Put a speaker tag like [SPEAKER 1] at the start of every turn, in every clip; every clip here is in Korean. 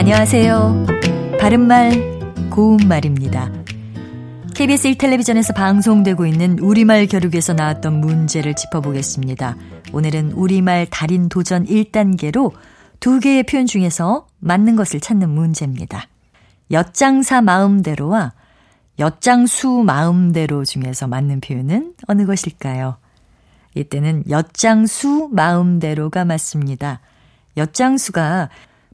[SPEAKER 1] 안녕하세요. 바른말, 고운말입니다. KBS 1텔레비전에서 방송되고 있는 우리말 겨루기에서 나왔던 문제를 짚어보겠습니다. 오늘은 우리말 달인 도전 1단계로 두 개의 표현 중에서 맞는 것을 찾는 문제입니다. 엿장사 마음대로와 엿장수 마음대로 중에서 맞는 표현은 어느 것일까요? 이때는 엿장수 마음대로가 맞습니다. 엿장수가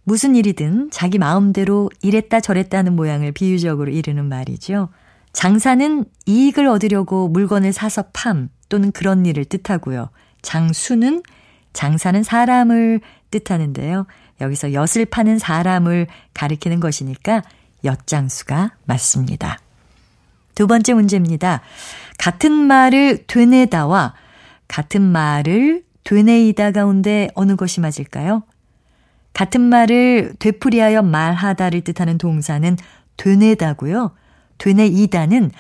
[SPEAKER 1] 무슨 일이든 자기 마음대로 이랬다 저랬다 하는 모양을 비유적으로 이르는 말이죠. 장사는 이익을 얻으려고 물건을 사서 팜 또는 그런 일을 뜻하고요. 장수는 장사는 사람을 뜻하는데요. 여기서 엿을 파는 사람을 가리키는 것이니까 엿장수가 맞습니다. 두 번째 문제입니다. 같은 말을 되뇌다와 같은 말을 되뇌이다 가운데 어느 것이 맞을까요? 같은 말을 되풀이하여 말하다를 뜻하는 동사는 되뇌다고요. 되뇌이다는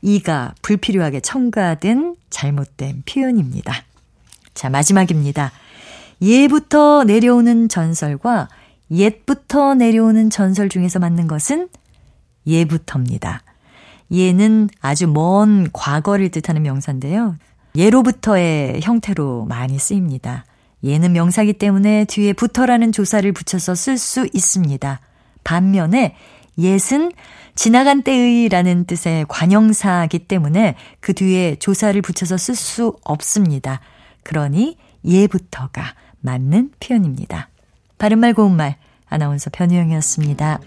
[SPEAKER 1] 이가 불필요하게 첨가된 잘못된 표현입니다. 자, 마지막입니다. 예부터 내려오는 전설과 옛부터 내려오는 전설 중에서 맞는 것은 예부터입니다. 예는 아주 먼 과거를 뜻하는 명사인데요. 예로부터의 형태로 많이 쓰입니다. 예는 명사기 때문에 뒤에 부터라는 조사를 붙여서 쓸 수 있습니다. 반면에 옛은 지나간 때의라는 뜻의 관형사이기 때문에 그 뒤에 조사를 붙여서 쓸 수 없습니다. 그러니 예부터가 맞는 표현입니다. 바른말 고운말 아나운서 변희영이었습니다.